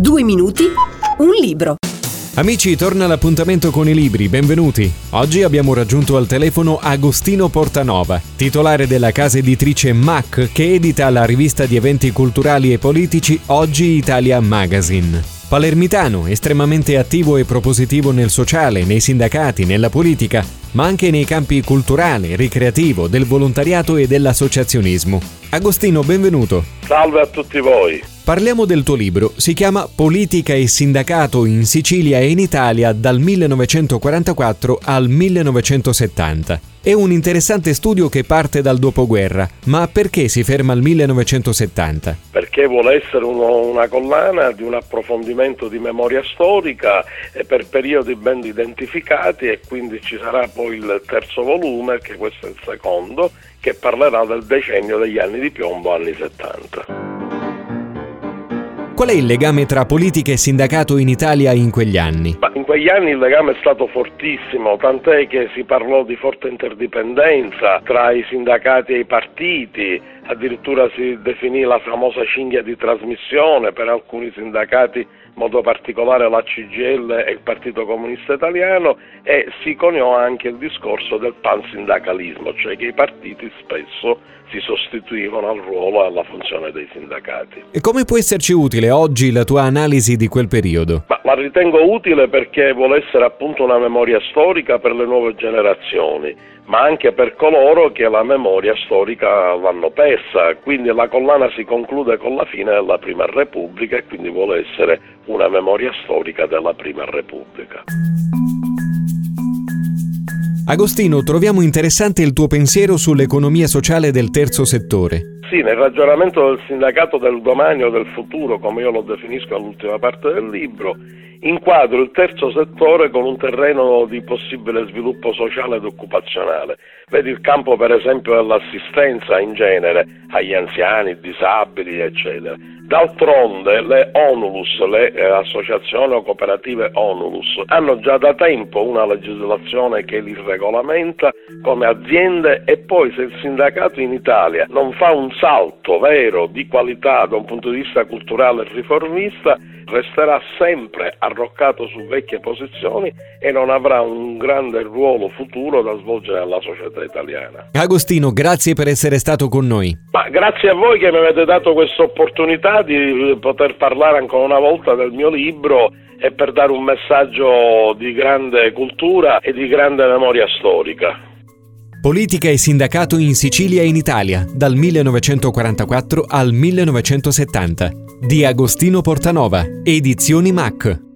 Due minuti, un libro. Amici, torna l'appuntamento con i libri, benvenuti. Oggi abbiamo raggiunto al telefono Agostino Portanova, titolare della casa editrice MAC che edita la rivista di eventi culturali e politici Oggi Italia Magazine. Palermitano, estremamente attivo e propositivo nel sociale, nei sindacati, nella politica, ma anche nei campi culturale, ricreativo, del volontariato e dell'associazionismo. Agostino, benvenuto. Salve a tutti voi. Parliamo del tuo libro, si chiama Politica e sindacato in Sicilia e in Italia dal 1944 al 1970. È un interessante studio che parte dal dopoguerra, ma perché si ferma al 1970? Perché vuole essere uno, una collana di un approfondimento di memoria storica e per periodi ben identificati e quindi ci sarà poi il terzo volume, che questo è il secondo, che parlerà del decennio degli anni di piombo, anni 70. Qual è il legame tra politica e sindacato in Italia in quegli anni? Ma in quegli anni il legame è stato fortissimo, tant'è che si parlò di forte interdipendenza tra i sindacati e i partiti, addirittura si definì la famosa cinghia di trasmissione per alcuni sindacati in modo particolare la CGL e il Partito Comunista Italiano e si coniò anche il discorso del pansindacalismo, cioè che i partiti spesso si sostituivano al ruolo e alla funzione dei sindacati. E come può esserci utile oggi la tua analisi di quel periodo? Ma la ritengo utile perché vuole essere appunto una memoria storica per le nuove generazioni ma anche per coloro che la memoria storica l'hanno persa. Quindi la collana si conclude con la fine della Prima Repubblica e quindi vuole essere una memoria storica della Prima Repubblica. Agostino, troviamo interessante il tuo pensiero sull'economia sociale del terzo settore. Sì, nel ragionamento del sindacato del domani o del futuro, come io lo definisco all'ultima parte del libro, inquadro il terzo settore con un terreno di possibile sviluppo sociale ed occupazionale. Vedi il campo per esempio dell'assistenza in genere agli anziani, disabili, eccetera. D'altronde le Onulus, le eh, associazioni o cooperative Onulus, hanno già da tempo una legislazione che li regolamenta come aziende e poi se il sindacato in Italia non fa un salto vero di qualità da un punto di vista culturale e riformista, resterà sempre arroccato su vecchie posizioni e non avrà un grande ruolo futuro da svolgere nella società italiana. Agostino, grazie per essere stato con noi. Ma grazie a voi che mi avete dato questa opportunità di poter parlare ancora una volta del mio libro e per dare un messaggio di grande cultura e di grande memoria storica. Politica e sindacato in Sicilia e in Italia dal 1944 al 1970 di Agostino Portanova, Edizioni Mac.